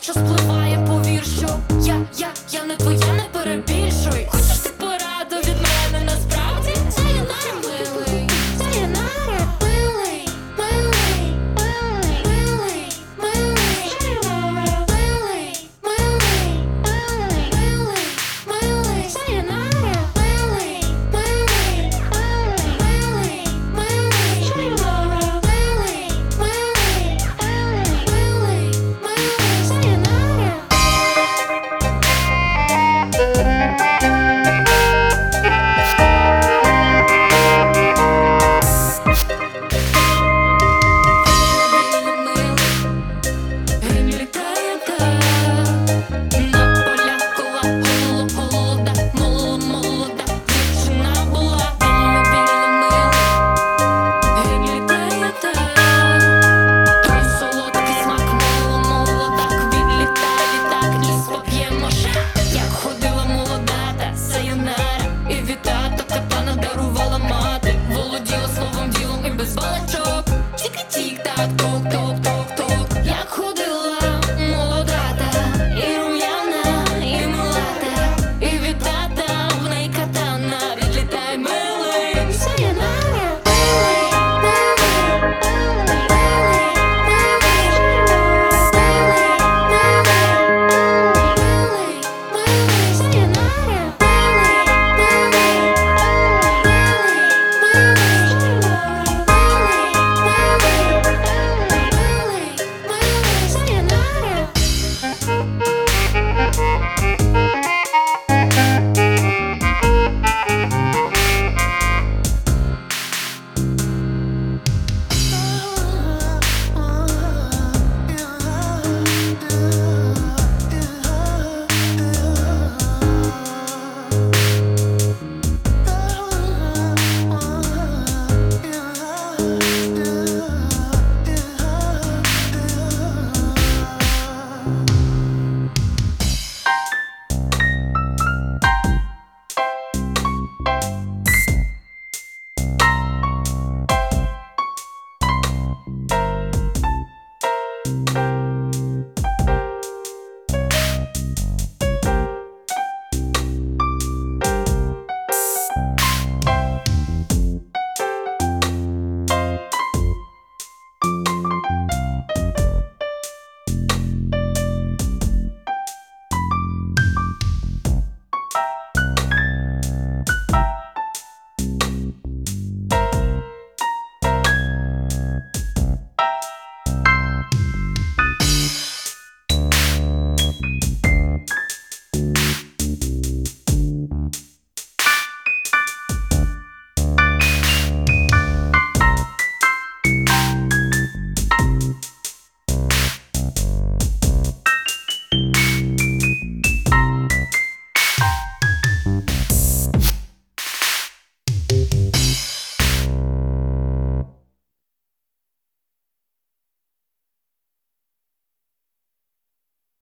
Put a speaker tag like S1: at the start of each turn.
S1: що спливає, повір, що я, я, я не твоя, не перебіг.